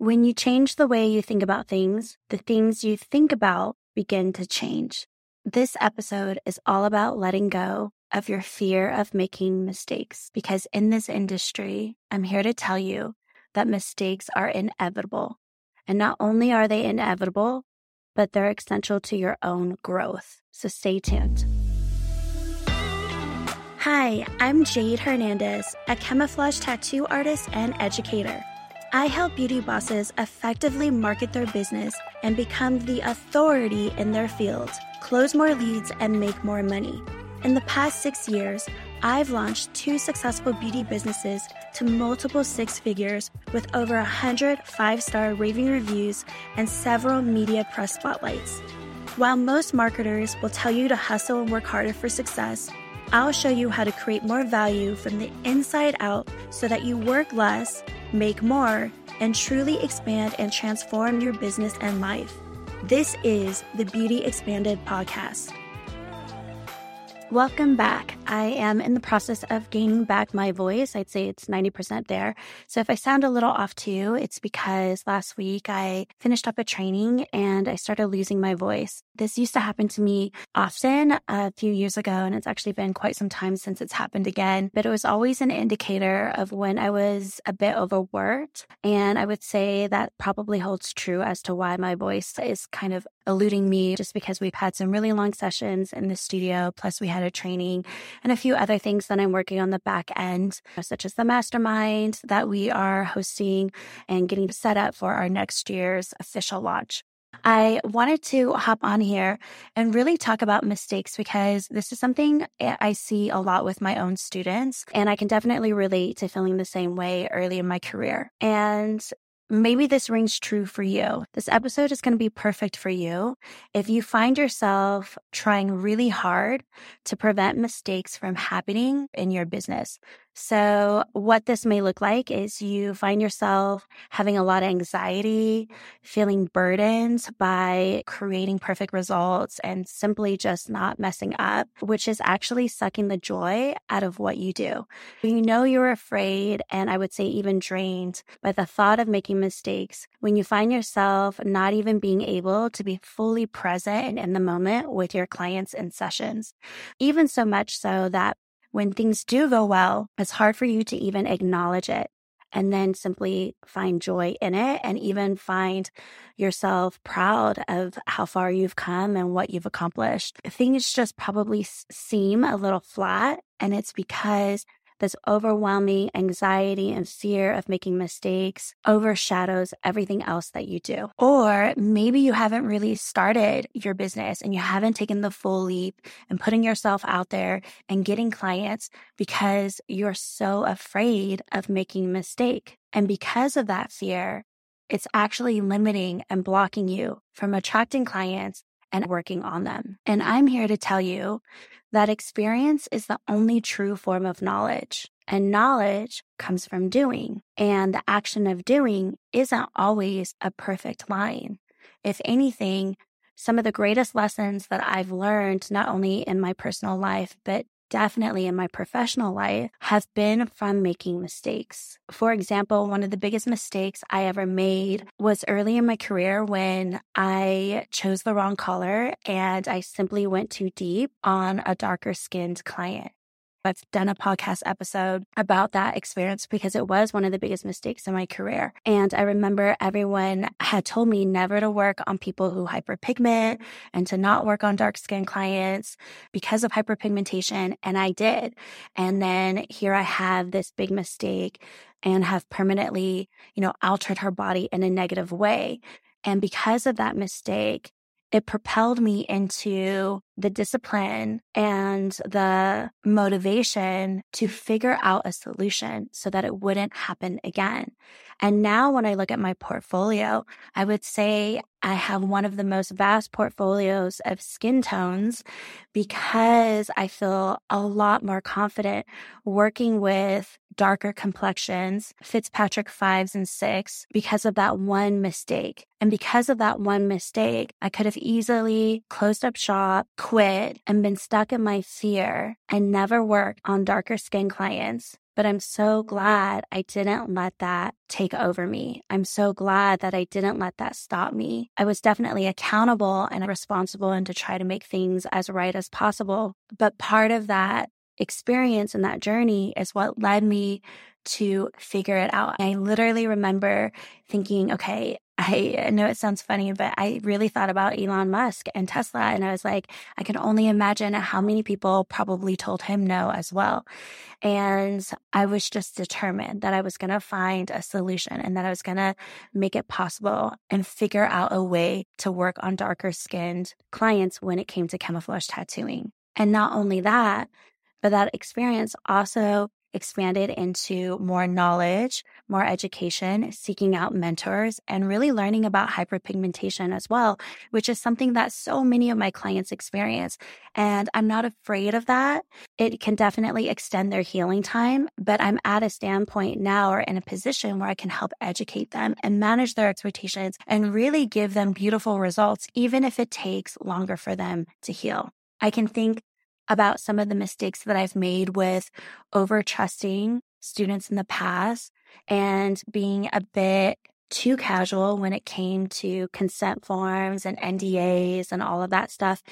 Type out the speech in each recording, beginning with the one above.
When you change the way you think about things, the things you think about begin to change. This episode is all about letting go of your fear of making mistakes because in this industry, I'm here to tell you that mistakes are inevitable. And not only are they inevitable, but they're essential to your own growth. So stay tuned. Hi, I'm Jayd Hernandez, a camouflage tattoo artist and educator. I help beauty bosses effectively market their business and become the authority in their field, close more leads, and make more money. In the past six years, I've launched two successful beauty businesses to multiple six figures with over 100 five star raving reviews and several media press spotlights. While most marketers will tell you to hustle and work harder for success, I'll show you how to create more value from the inside out so that you work less make more, and truly expand and transform your business and life. This is the Beauty Expanded podcast. Welcome back. I am in the process of gaining back my voice. I'd say it's 90% there. So if I sound a little off to you, it's because last week I finished up a training and I started losing my voice. This used to happen to me often a few years ago, and it's actually been quite some time since it's happened again. But it was always an indicator of when I was a bit overworked. And I would say that probably holds true as to why my voice is kind of eluding me just because we've had some really long sessions in the studio. Plus, we had a training and a few other things that I'm working on the back end, such as the mastermind that we are hosting and getting set up for our next year's official launch. I wanted to hop on here and really talk about mistakes because this is something I see a lot with my own students. And I can definitely relate to feeling the same way early in my career. And Maybe this rings true for you. This episode is going to be perfect for you if you find yourself trying really hard to prevent mistakes from happening in your business. So, what this may look like is you find yourself having a lot of anxiety, feeling burdened by creating perfect results and simply just not messing up, which is actually sucking the joy out of what you do. You know you're afraid, and I would say even drained by the thought of making mistakes when you find yourself not even being able to be fully present and in the moment with your clients in sessions. Even so much so that when things do go well, it's hard for you to even acknowledge it and then simply find joy in it and even find yourself proud of how far you've come and what you've accomplished. Things just probably seem a little flat and it's because this overwhelming anxiety and fear of making mistakes overshadows everything else that you do. Or maybe you haven't really started your business and you haven't taken the full leap and putting yourself out there and getting clients because you're so afraid of making a mistake. And because of that fear, it's actually limiting and blocking you from attracting clients and working on them. And I'm here to tell you that experience is the only true form of knowledge. And knowledge comes from doing. And the action of doing isn't always a perfect line. If anything, some of the greatest lessons that I've learned, not only in my personal life, but definitely in my professional life have been from making mistakes. For example, one of the biggest mistakes I ever made was early in my career when I chose the wrong color and I simply went too deep on a darker skinned client. I've done a podcast episode about that experience because it was one of the biggest mistakes in my career. And I remember everyone had told me never to work on people who hyperpigment and to not work on dark skin clients because of hyperpigmentation. And I did. And then here I have this big mistake and have permanently, you know, altered her body in a negative way. And because of that mistake, it propelled me into the discipline and the motivation to figure out a solution so that it wouldn't happen again. And now when I look at my portfolio, I would say I have one of the most vast portfolios of skin tones because I feel a lot more confident working with darker complexions, Fitzpatrick fives and six, because of that one mistake. And because of that one mistake, I could have easily closed up shop, quit and been stuck in my fear and never worked on darker skin clients. But I'm so glad I didn't let that take over me. I'm so glad that I didn't let that stop me. I was definitely accountable and responsible and to try to make things as right as possible. But part of that experience and that journey is what led me to figure it out. I literally remember thinking, okay, I know it sounds funny, but I really thought about Elon Musk and Tesla. And I was like, I can only imagine how many people probably told him no as well. And I was just determined that I was going to find a solution and that I was going to make it possible and figure out a way to work on darker skinned clients when it came to camouflage tattooing. And not only that, but that experience also expanded into more knowledge, more education, seeking out mentors, and really learning about hyperpigmentation as well, which is something that so many of my clients experience. And I'm not afraid of that. It can definitely extend their healing time, but I'm at a standpoint now or in a position where I can help educate them and manage their expectations and really give them beautiful results, even if it takes longer for them to heal. I can think about some of the mistakes that I've made with over trusting students in the past and being a bit too casual when it came to consent forms and NDAs and all of that stuff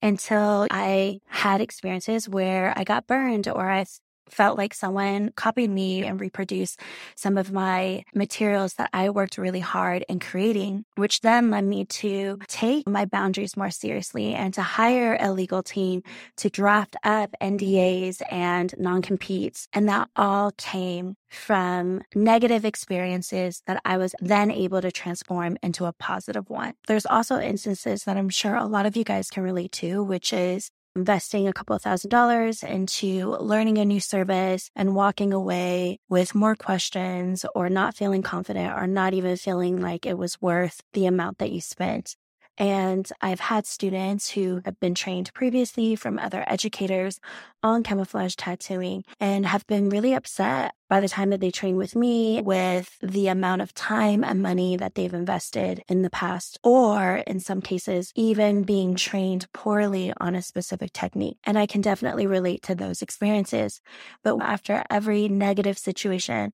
until I had experiences where I got burned or I felt like someone copied me and reproduced some of my materials that I worked really hard in creating, which then led me to take my boundaries more seriously and to hire a legal team to draft up NDAs and non competes. And that all came from negative experiences that I was then able to transform into a positive one. There's also instances that I'm sure a lot of you guys can relate to, which is investing a couple of thousand dollars into learning a new service and walking away with more questions or not feeling confident or not even feeling like it was worth the amount that you spent. And I've had students who have been trained previously from other educators on camouflage tattooing and have been really upset by the time that they train with me with the amount of time and money that they've invested in the past, or in some cases, even being trained poorly on a specific technique. And I can definitely relate to those experiences. But after every negative situation,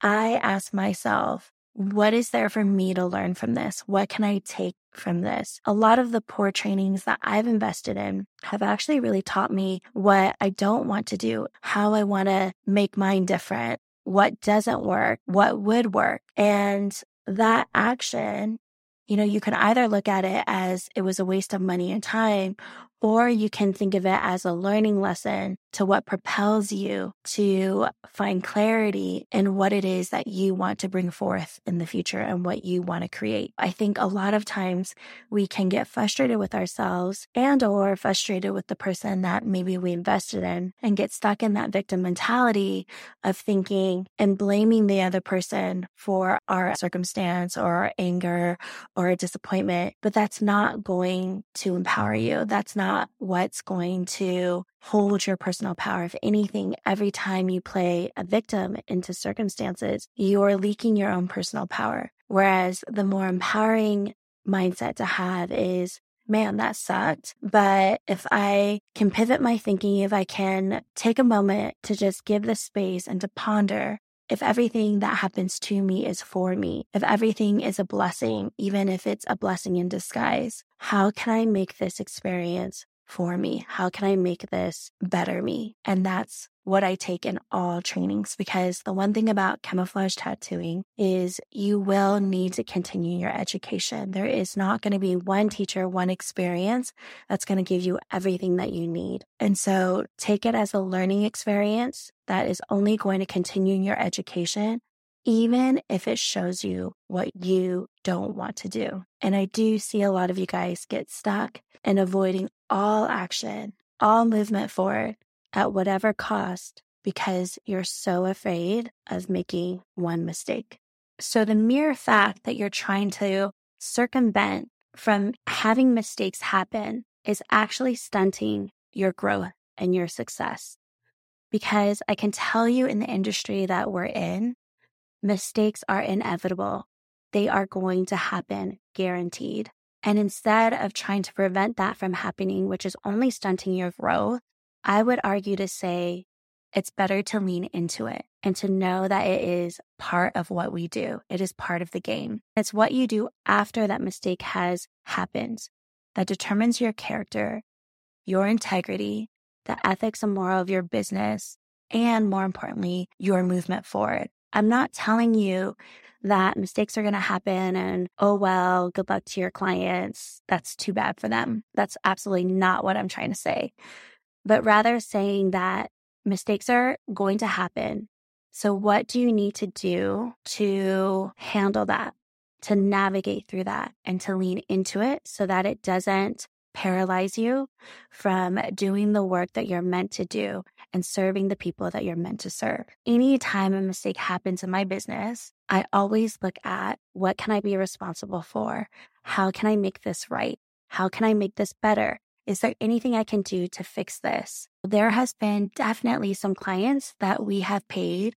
I ask myself, what is there for me to learn from this? What can I take from this? A lot of the poor trainings that I've invested in have actually really taught me what I don't want to do, how I want to make mine different, what doesn't work, what would work. And that action, you know, you can either look at it as it was a waste of money and time, or you can think of it as a learning lesson to what propels you to find clarity in what it is that you want to bring forth in the future and what you want to create. I think a lot of times we can get frustrated with ourselves and or frustrated with the person that maybe we invested in and get stuck in that victim mentality of thinking and blaming the other person for our circumstance or our anger or a disappointment. But that's not going to empower you. That's not not what's going to hold your personal power. If anything, every time you play a victim into circumstances, you're leaking your own personal power. Whereas the more empowering mindset to have is, man, that sucked. But if I can pivot my thinking, if I can take a moment to just give the space and to ponder if everything that happens to me is for me, if everything is a blessing, even if it's a blessing in disguise, how can I make this experience for me? How can I make this better me? And that's what I take in all trainings because the one thing about camouflage tattooing is you will need to continue your education. There is not going to be one teacher, one experience that's going to give you everything that you need. And so take it as a learning experience that is only going to continue your education even if it shows you what you don't want to do. And I do see a lot of you guys get stuck in avoiding all action, all movement forward at whatever cost because you're so afraid of making one mistake. So the mere fact that you're trying to circumvent from having mistakes happen is actually stunting your growth and your success. Because I can tell you in the industry that we're in, mistakes are inevitable. They are going to happen, guaranteed. And instead of trying to prevent that from happening, which is only stunting your growth, I would argue to say it's better to lean into it and to know that it is part of what we do. It is part of the game. It's what you do after that mistake has happened that determines your character, your integrity, the ethics and moral of your business, and more importantly, your movement forward. I'm not telling you that mistakes are going to happen and, oh, well, good luck to your clients. That's too bad for them. That's absolutely not what I'm trying to say, but rather saying that mistakes are going to happen. So, what do you need to do to handle that, to navigate through that, and to lean into it so that it doesn't paralyze you from doing the work that you're meant to do and serving the people that you're meant to serve. Anytime a mistake happens in my business, I always look at what can I be responsible for? How can I make this right? How can I make this better? Is there anything I can do to fix this? There has been definitely some clients that we have paid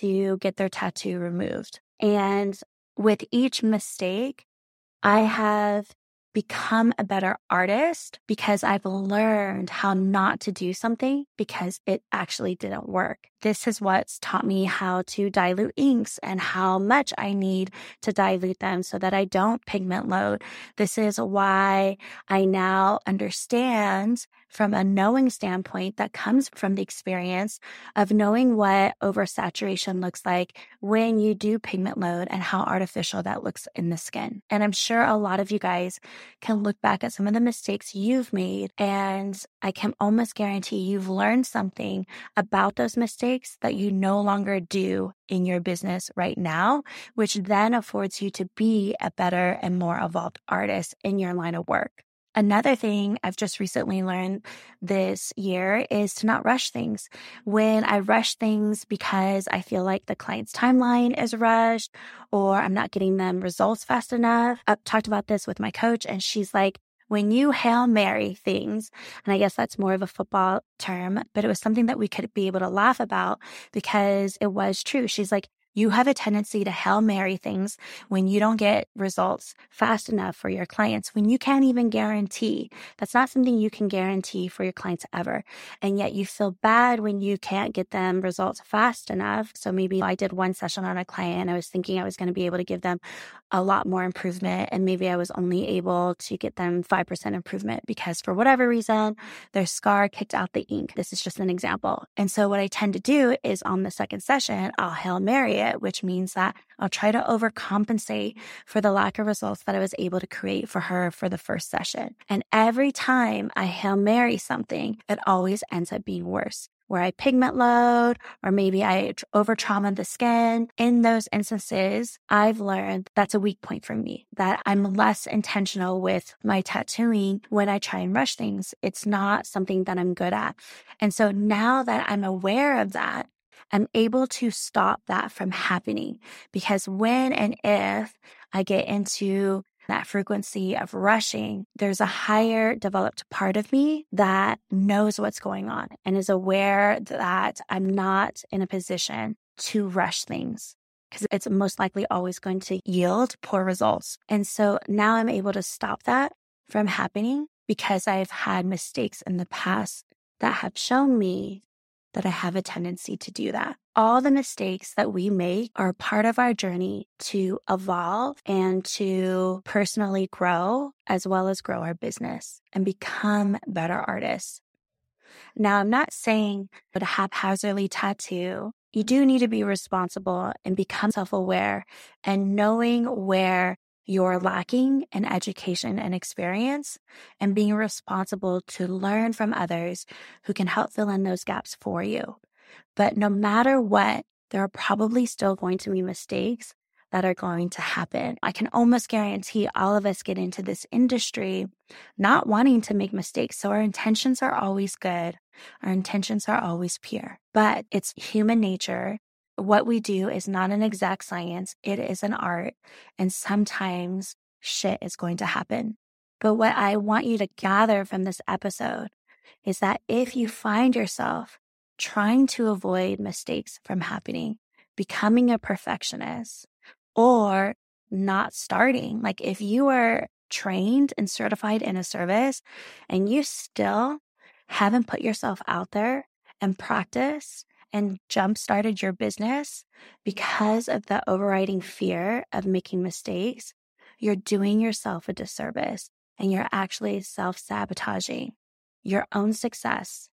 to get their tattoo removed. And with each mistake, I have become a better artist because I've learned how not to do something because it actually didn't work. This is what's taught me how to dilute inks and how much I need to dilute them so that I don't pigment load. This is why I now understand from a knowing standpoint that comes from the experience of knowing what oversaturation looks like when you do pigment load and how artificial that looks in the skin. And I'm sure a lot of you guys can look back at some of the mistakes you've made and I can almost guarantee you've learned something about those mistakes that you no longer do in your business right now, which then affords you to be a better and more evolved artist in your line of work. Another thing I've just recently learned this year is to not rush things. When I rush things because I feel like the client's timeline is rushed or I'm not getting them results fast enough. I've talked about this with my coach and she's like, when you Hail Mary things, and I guess that's more of a football term, but it was something that we could be able to laugh about because it was true. She's like, you have a tendency to Hail Mary things when you don't get results fast enough for your clients, when you can't even guarantee. That's not something you can guarantee for your clients ever. And yet you feel bad when you can't get them results fast enough. So maybe I did one session on a client and I was thinking I was going to be able to give them a lot more improvement. And maybe I was only able to get them 5% improvement because for whatever reason, their scar kicked out the ink. This is just an example. And so what I tend to do is on the second session, I'll Hail Mary which means that I'll try to overcompensate for the lack of results that I was able to create for her for the first session. And every time I Hail Mary something, it always ends up being worse where I pigment load or maybe I over trauma the skin. In those instances, I've learned that's a weak point for me, that I'm less intentional with my tattooing when I try and rush things. It's not something that I'm good at. And so now that I'm aware of that, I'm able to stop that from happening because when and if I get into that frequency of rushing, there's a higher developed part of me that knows what's going on and is aware that I'm not in a position to rush things because it's most likely always going to yield poor results. And so now I'm able to stop that from happening because I've had mistakes in the past that have shown me that I have a tendency to do that. All the mistakes that we make are part of our journey to evolve and to personally grow, as well as grow our business and become better artists. Now, I'm not saying to haphazardly tattoo. You do need to be responsible and become self aware and knowing where you're lacking in education and experience and being responsible to learn from others who can help fill in those gaps for you. But no matter what, there are probably still going to be mistakes that are going to happen. I can almost guarantee all of us get into this industry not wanting to make mistakes. So our intentions are always good. Our intentions are always pure, but it's human nature what we do is not an exact science, it is an art. And sometimes shit is going to happen. But what I want you to gather from this episode is that if you find yourself trying to avoid mistakes from happening, becoming a perfectionist, or not starting, like if you are trained and certified in a service and you still haven't put yourself out there and practice and jump started your business because of the overriding fear of making mistakes, you're doing yourself a disservice and you're actually self sabotaging your own success.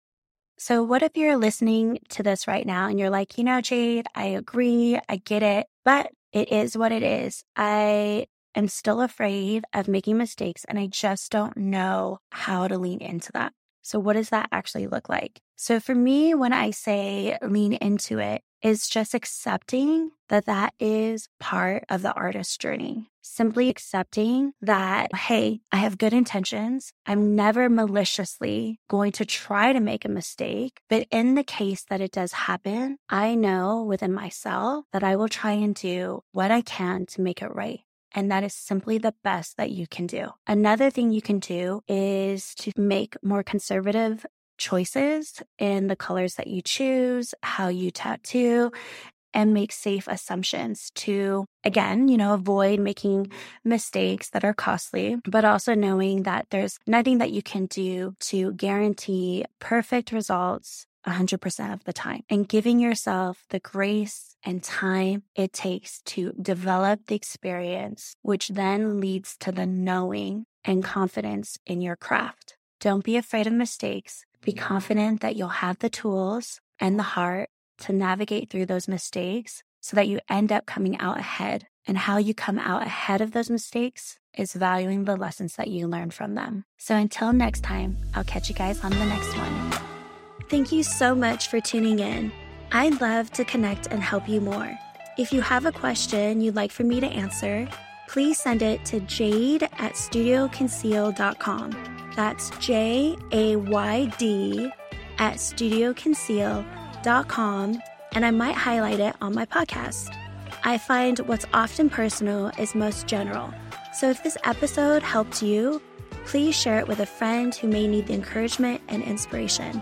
So, what if you're listening to this right now and you're like, you know, Jayd, I agree, I get it, but it is what it is. I am still afraid of making mistakes and I just don't know how to lean into that. So, what does that actually look like? So, for me, when I say lean into it, is just accepting that that is part of the artist's journey. Simply accepting that, hey, I have good intentions. I'm never maliciously going to try to make a mistake. But in the case that it does happen, I know within myself that I will try and do what I can to make it right. And that is simply the best that you can do. Another thing you can do is to make more conservative choices in the colors that you choose, how you tattoo, and make safe assumptions to, again, you know, avoid making mistakes that are costly, but also knowing that there's nothing that you can do to guarantee perfect results 100% of the time and giving yourself the grace and time it takes to develop the experience, which then leads to the knowing and confidence in your craft. Don't be afraid of mistakes. Be confident that you'll have the tools and the heart to navigate through those mistakes so that you end up coming out ahead. And how you come out ahead of those mistakes is valuing the lessons that you learn from them. So until next time, I'll catch you guys on the next one. Thank you so much for tuning in. I'd love to connect and help you more. If you have a question you'd like for me to answer, please send it to jayd at studioconceal.com. That's J A Y D at studioconceal.com, and I might highlight it on my podcast. I find what's often personal is most general. So if this episode helped you, please share it with a friend who may need the encouragement and inspiration.